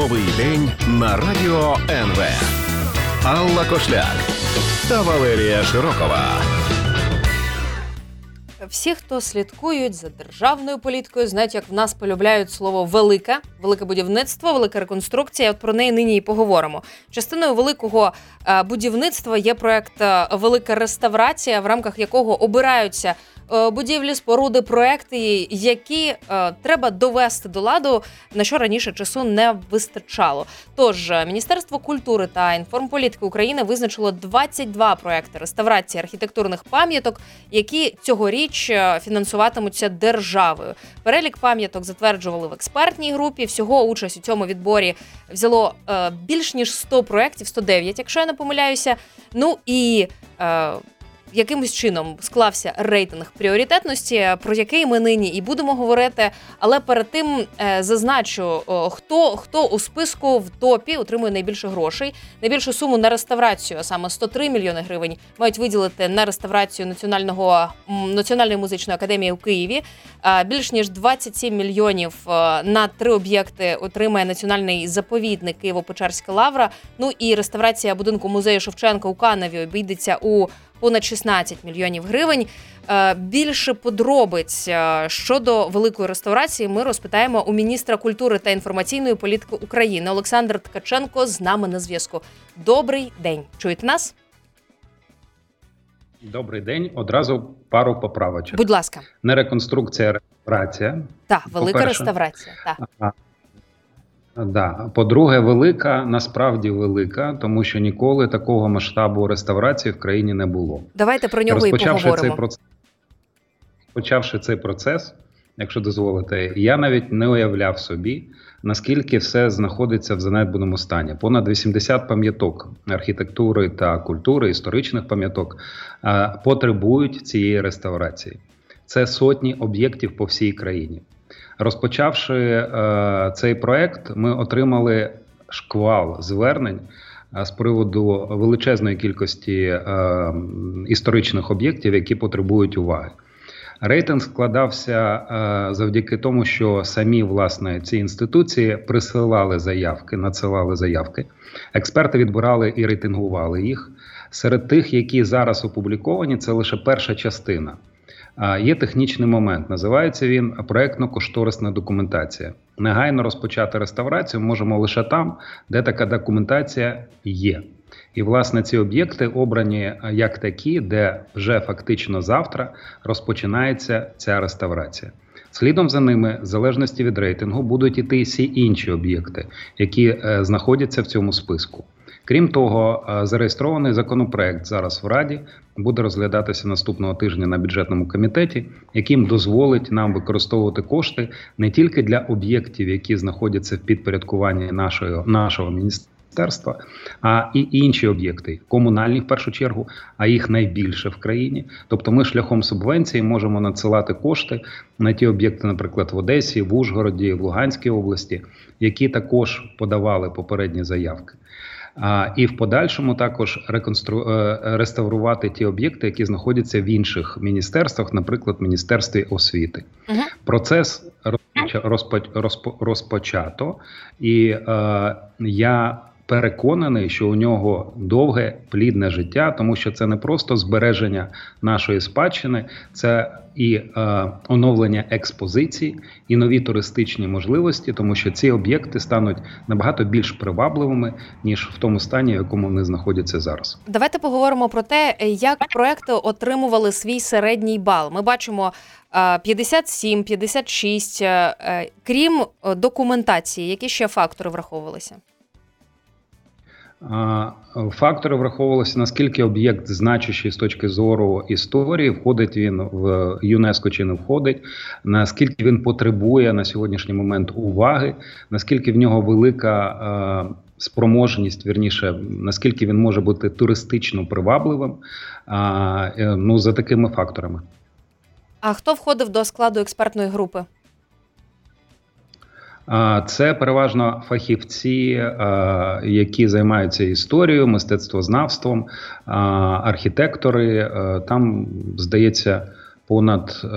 Новий день на радіо НВ. Алла Кошляк та Валерія Широкова. Всі, хто слідкують за державною політикою, знають, як в нас полюбляють слово велика, велике будівництво, велика реконструкція. От про неї нині і поговоримо. Частиною великого е, будівництва є проект е, Велика реставрація, в рамках якого обираються будівлі, споруди, проекти, які е, треба довести до ладу, на що раніше часу не вистачало. Тож е, Міністерство культури та інформполітики України визначило 22 проекти реставрації архітектурних пам'яток, які цьогоріч е, фінансуватимуться державою. Перелік пам'яток затверджували в експертній групі. Всього участь у цьому відборі взяло е, більш ніж 100 проєктів, 109, якщо я не помиляюся. Ну і е, якимось чином склався рейтинг пріоритетності, про який ми нині і будемо говорити. Але перед тим е, зазначу, хто хто у списку в топі отримує найбільше грошей. Найбільшу суму на реставрацію, саме 103 мільйони гривень, мають виділити на реставрацію національного національної музичної академії у Києві. Більш ніж 27 мільйонів е, на три об'єкти отримає національний заповідник Києво-Печерська лавра. Ну і реставрація будинку музею Шевченка у Каневі обійдеться у понад 16 мільйонів гривень. Е, Більше подробиць е, щодо великої реставрації ми розпитаємо у міністра культури та інформаційної політики України Олександр Ткаченко з нами на зв'язку. Добрий день. Чуєте нас? Добрий день. Одразу пару поправочок. Будь ласка, Не реконструкція, а реставрація. так, велика По-перше. реставрація. Так. Да. По-друге, велика, насправді велика, тому що ніколи такого масштабу реставрації в країні не було. Давайте про нього і Розпочавши цей поговоримо. процес, почавши цей процес, якщо дозволите, я навіть не уявляв собі, наскільки все знаходиться в занедбаному стані. Понад 80 пам'яток архітектури та культури, історичних пам'яток е, потребують цієї реставрації. Це сотні об'єктів по всій країні. Розпочавши е, цей проект, ми отримали шквал звернень е, з приводу величезної кількості е, історичних об'єктів, які потребують уваги. Рейтинг складався е, завдяки тому, що самі власне ці інституції присилали заявки, надсилали заявки. Експерти відбирали і рейтингували їх. Серед тих, які зараз опубліковані, це лише перша частина. Є технічний момент. Називається він проектно-кошторисна документація. Негайно розпочати реставрацію можемо лише там, де така документація є. І, власне, ці об'єкти обрані е, як такі, де вже фактично завтра розпочинається ця реставрація. Слідом за ними, в залежності від рейтингу, будуть іти всі інші об'єкти, які е, знаходяться в цьому списку. Крім того, е, зареєстрований законопроект зараз в Раді буде розглядатися наступного тижня на бюджетному комітеті, яким дозволить нам використовувати кошти не тільки для об'єктів, які знаходяться в підпорядкуванні нашого, нашого міністерства, а і інші об'єкти, комунальні в першу чергу, а їх найбільше в країні. Тобто, ми шляхом субвенції можемо надсилати кошти на ті об'єкти, наприклад, в Одесі, в Ужгороді, в Луганській області, які також подавали попередні заявки. І в подальшому також реконстру... е, реставрувати ті об'єкти, які знаходяться в інших міністерствах, наприклад, міністерстві освіти. Мгм. Процес розпоча... розпо... розпо... розпочато, і е, я переконаний, що у нього довге плідне життя, тому що це не просто збереження нашої спадщини, це і е, оновлення експозицій, і нові туристичні можливості, тому що ці об'єкти стануть набагато більш привабливими ніж в тому стані, в якому вони знаходяться зараз. Давайте поговоримо про те, як проекти отримували свій середній бал. Ми бачимо е, 57, 56. е, е, Крім е, документації, які ще фактори враховувалися? Фактори враховувалися, наскільки об'єкт значущий з точки зору історії, входить він в ЮНЕСКО чи не входить, наскільки він потребує на сьогоднішній момент уваги, наскільки в нього велика спроможність, вірніше, наскільки він може бути туристично привабливим, е, ну за такими факторами. А хто входив до складу експертної групи? Це переважно фахівці, які займаються історією, мистецтвознавством, архітектори. Там, здається, понад е,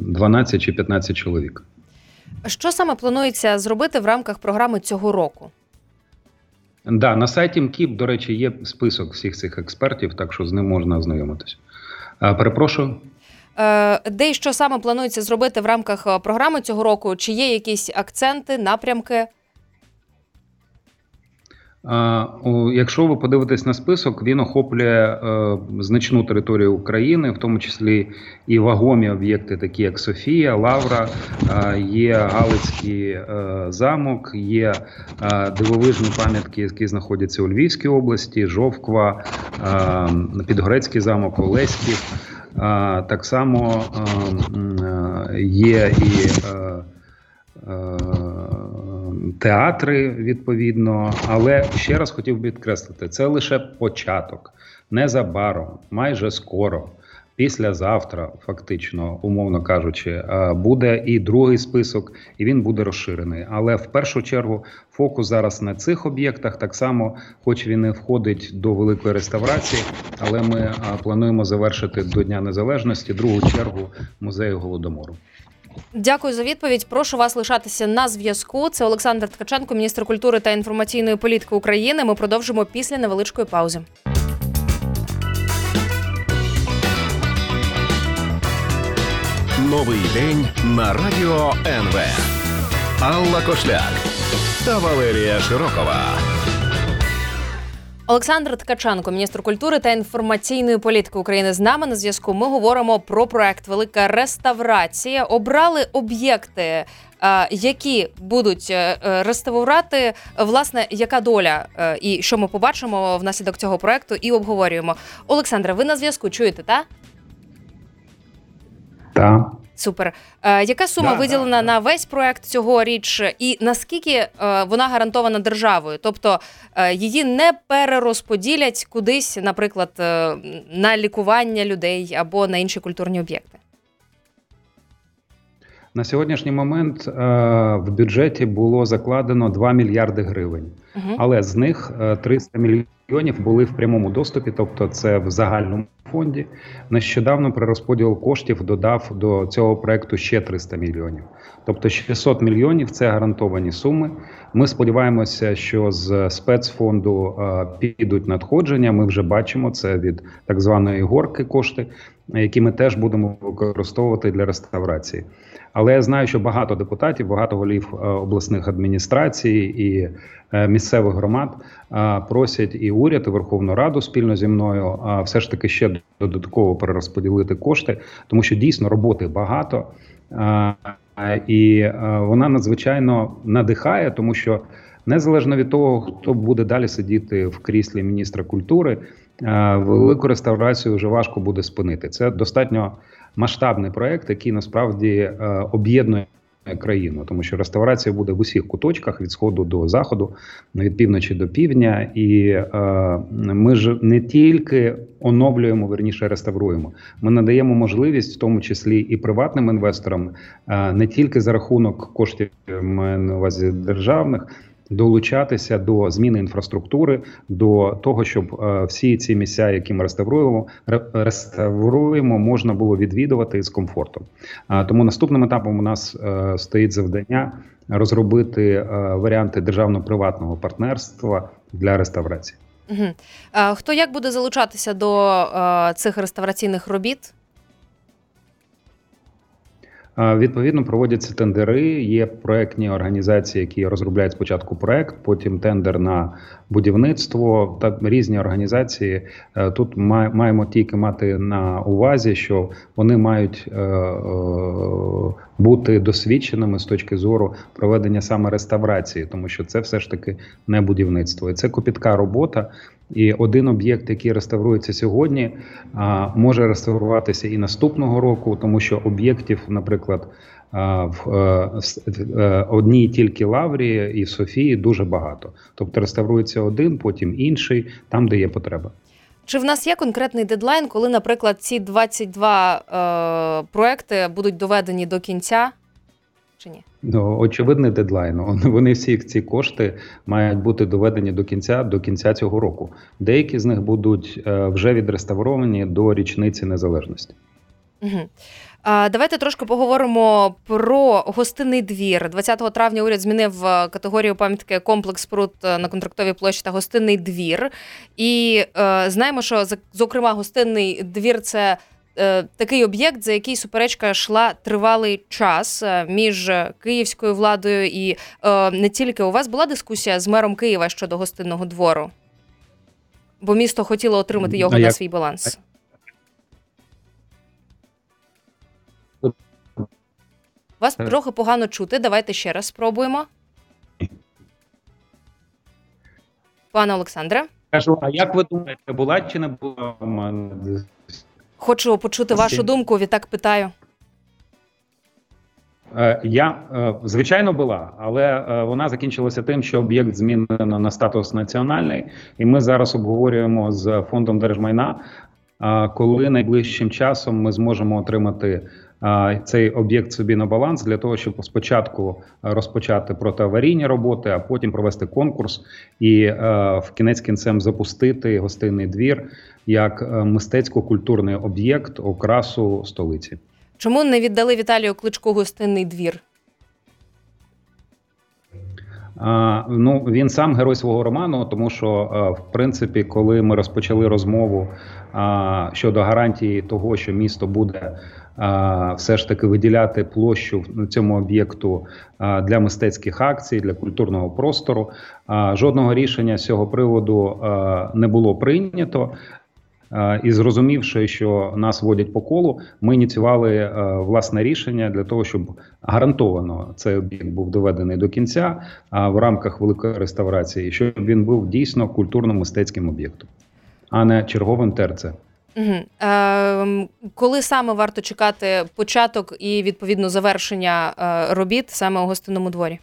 12 чи 15 чоловік. Що саме планується зробити в рамках програми цього року? Да, на сайті МКІП, до речі, є список всіх цих експертів, так що з ним можна ознайомитись. Перепрошую. Е, Де і що саме планується зробити в рамках е, програми цього року? Чи є якісь акценти, напрямки? Якщо ви подивитесь на список, він охоплює е, значну територію України, в тому числі і вагомі об'єкти, такі як Софія, Лавра, є Галицький замок, є дивовижні пам'ятки, які знаходяться у Львівській області, Жовква, Підгорецький замок, Олеський. Так само е, є і. Е, е, театри відповідно. Але ще раз хотів би підкреслити: це лише початок. Незабаром, майже скоро, післязавтра, фактично, умовно кажучи, е, буде і другий список, і він буде розширений. Але в першу чергу фокус зараз на цих об'єктах. Так само, хоч він не входить до великої реставрації, але ми е, плануємо завершити до Дня Незалежності другу чергу музею голодомору. Дякую за відповідь. Прошу вас лишатися на зв'язку. Це Олександр Ткаченко, міністр культури та інформаційної політики України. Ми продовжимо після невеличкої паузи. Новий день на радіо НВ. Алла Кошляк та Валерія Широкова. Олександр Ткаченко, міністр культури та інформаційної політики України, з нами на зв'язку. Ми говоримо про проект Велика реставрація. Обрали об'єкти, е, які будуть е, е, реставрувати. Власне, яка доля і що ми побачимо внаслідок цього проекту, і обговорюємо. Олександре, ви на зв'язку чуєте, та? Так. Супер. Е, яка сума Да, виділена да, да. на весь проект цьогоріч, і наскільки е, вона гарантована державою? Тобто е, її не перерозподілять кудись, наприклад, е, на лікування людей або на інші культурні об'єкти? На сьогоднішній момент е, в бюджеті було закладено 2 мільярди гривень, Угу. але з них е, 300 мільйонів були в прямому доступі, тобто це в загальному фонді. Нещодавно при розподіл коштів додав до цього проекту ще 300 мільйонів. Тобто 600 мільйонів це гарантовані суми. Ми сподіваємося, що з спецфонду е, підуть надходження. Ми вже бачимо це від так званої горки кошти, які ми теж будемо використовувати для реставрації. Але я знаю, що багато депутатів, багато голів е, обласних адміністрацій і місцевих громад е, просять і уряд, і Верховну Раду спільно зі мною е, все ж таки ще додатково перерозподілити кошти, тому що дійсно роботи багато. Е, І е, вона надзвичайно надихає, тому що незалежно від того, хто буде далі сидіти в кріслі міністра культури, е, велику реставрацію вже важко буде спинити. Це достатньо масштабний проект, який насправді е, об'єднує країну, тому що реставрація буде в усіх куточках від сходу до заходу, від півночі до півдня, і е, ми ж не тільки оновлюємо, верніше реставруємо. Ми надаємо можливість, в тому числі і приватним інвесторам, е, не тільки за рахунок коштів на увазі державних. Долучатися до зміни інфраструктури, до того, щоб е, всі ці місця, які ми реставруємо, ре- реставруємо, можна було відвідувати з комфортом. Тому наступним етапом у нас е, стоїть завдання розробити е, варіанти державно-приватного партнерства для реставрації. Угу. Хто як буде залучатися до цих реставраційних робіт? Відповідно, проводяться тендери. Є проектні організації, які розробляють спочатку проект, потім тендер на будівництво та різні організації. Е, Тут ма- маємо тільки мати на увазі, що вони мають е, е, бути досвідченими з точки зору проведення саме реставрації, тому що це все ж таки не будівництво, і це копітка робота. І один об'єкт, який реставрується сьогодні, може реставруватися і наступного року, тому що об'єктів, наприклад, в е, е, одній тільки лаврі і в Софії дуже багато. Тобто реставрується один, потім інший, там, де є потреба. Чи в нас є конкретний дедлайн, коли, наприклад, ці 22 е, проекти будуть доведені до кінця? Чи ні? Ну, очевидний дедлайн. Вони всі ці кошти мають бути доведені до кінця до кінця цього року. Деякі з них будуть е, вже відреставровані до річниці незалежності. Угу. Давайте трошки поговоримо про гостинний двір. 20 травня уряд змінив е, категорію пам'ятки комплекс споруд е, на контрактовій площі та гостинний двір. І е, знаємо, що зокрема гостинний двір це. е, Такий об'єкт, за який суперечка йшла тривалий час е, між київською владою і е, не тільки у вас була дискусія з мером Києва щодо гостинного двору, бо місто хотіло отримати його А на як- свій баланс. Вас Так. трохи погано чути. Давайте ще раз спробуємо. Пане Олександре, Кажу, а як ви думаєте, була чи не була у мене? хочу почути вашу думку. Відтак питаю. Е, Я е, звичайно була, але е, вона закінчилася тим, що об'єкт змінено на статус національний, і ми зараз обговорюємо з фондом держмайна, е, коли найближчим часом ми зможемо отримати е, цей об'єкт собі на баланс для того, щоб спочатку розпочати протиаварійні роботи, а потім провести конкурс і е, в кінець кінцем запустити гостинний двір як е, мистецько-культурний об'єкт окрасу столиці. Чому не віддали Віталію Кличку гостинний двір? А, ну він сам герой свого роману, тому що а, в принципі, коли ми розпочали розмову а, щодо гарантії того, що місто буде все ж таки виділяти площу цьому об'єкту для мистецьких акцій, для культурного простору, жодного рішення з цього приводу не було прийнято. І зрозумівши, що нас водять по колу, ми ініціювали власне рішення для того, щоб гарантовано цей об'єкт був доведений до кінця в рамках великої реставрації, щоб він був дійсно культурно-мистецьким об'єктом, а не черговим ТРЦ. Угу. Е, коли саме варто чекати початок і відповідно завершення е, робіт саме у гостинному дворі?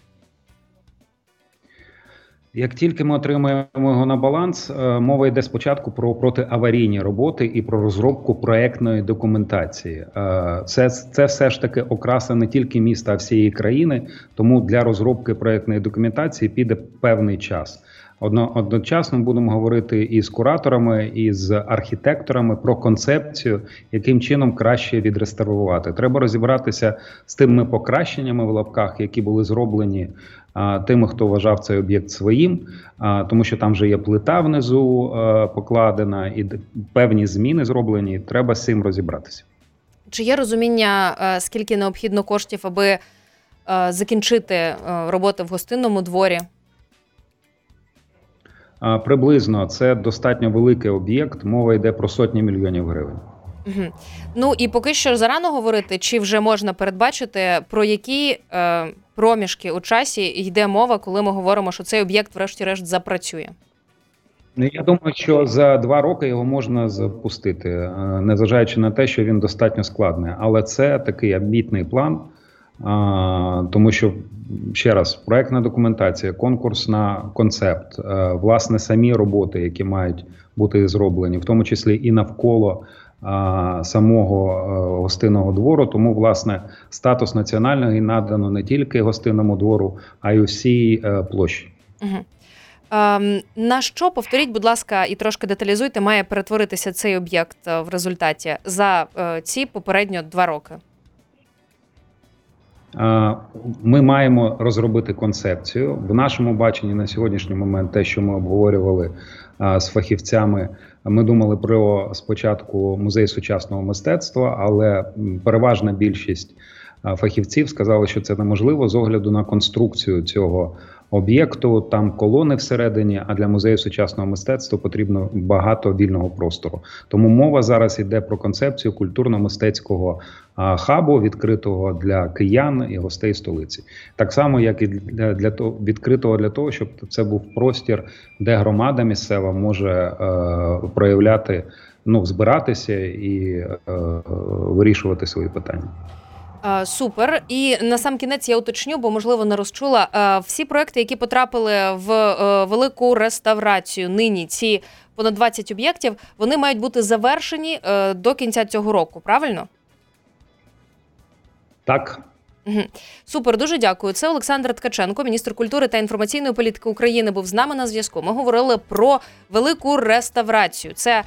Як тільки ми отримаємо його на баланс, е, мова йде спочатку про протиаварійні роботи і про розробку проектної документації. Е, Це, це все ж таки окраса не тільки міста, а всієї країни. Тому для розробки проектної документації піде певний час. Одно, одночасно будемо говорити і з кураторами, і з архітекторами про концепцію, яким чином краще відреставрувати. Треба розібратися з тими покращеннями в лапках, які були зроблені тими, хто вважав цей об'єкт своїм, тому що там вже є плита внизу покладена, і певні зміни зроблені. Треба з цим розібратися. Чи є розуміння, е, скільки необхідно коштів, аби е, закінчити е, роботи в гостинному дворі? Приблизно це достатньо великий об'єкт. Мова йде про сотні мільйонів гривень. Угу. Ну і поки що зарано говорити, чи вже можна передбачити, про які е, проміжки у часі йде мова, коли ми говоримо, що цей об'єкт, врешті-решт, запрацює? Ну, Я думаю, що за два роки його можна запустити, е, незважаючи на те, що він достатньо складний. Але це такий амбітний план, тому що ще раз проектна документація, конкурс на концепт, е, власне, самі роботи, які мають бути зроблені, в тому числі і навколо. Самого е, гостинного двору, тому власне статус національного надано не тільки гостинному двору, а й усій е, площі. Ем, на що, повторіть, будь ласка, і трошки деталізуйте, має перетворитися цей об'єкт е, в результаті за е, ці попередньо два роки? Е, Ми маємо розробити концепцію в нашому баченні на сьогоднішній момент. Те, що ми обговорювали е, з фахівцями, ми думали про спочатку музей сучасного мистецтва, але переважна більшість е, фахівців сказали, що це неможливо з огляду на конструкцію цього об'єкту. Там колони всередині. А для музею сучасного мистецтва потрібно багато вільного простору. Тому мова зараз йде про концепцію культурно-мистецького хабу, відкритого для киян і гостей столиці, так само як і для, для того, відкритого для того, щоб це був простір, де громада місцева може е, проявляти, ну збиратися і е, вирішувати свої питання. Е, Супер. І на сам кінець я уточню, бо можливо не розчула. Е, Всі проекти, які потрапили в е, велику реставрацію, нині ці понад 20 об'єктів, вони мають бути завершені до кінця цього року. Правильно? Так, Мгм. Супер, дуже дякую. Це Олександр Ткаченко, міністр культури та інформаційної політики України, був з нами на зв'язку. Ми говорили про велику реставрацію. Це е,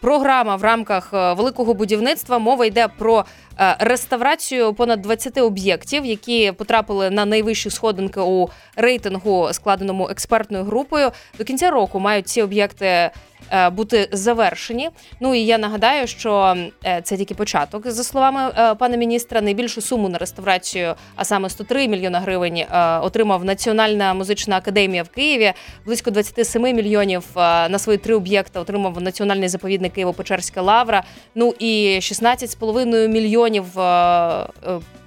програма в рамках е, великого будівництва. Мова йде про е, реставрацію понад 20 об'єктів, які потрапили на найвищі сходинки у рейтингу, складеному експертною групою. До кінця року мають ці об'єкти. Е, Бути завершені. Ну і я нагадаю, що е, це тільки початок. За словами е, пана міністра, найбільшу суму на реставрацію, а саме 103 мільйона гривень, отримав Національна музична академія в Києві. Близько 27 мільйонів на свої три об'єкти отримав національний заповідник Києво-Печерська лавра. Ну і 16,5 мільйонів.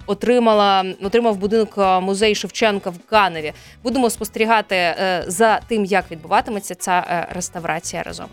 Е, е, Отримала отримав будинок музею музей Шевченка в Каневі. Будемо спостерігати е, за тим, як відбуватиметься ця е, реставрація разом.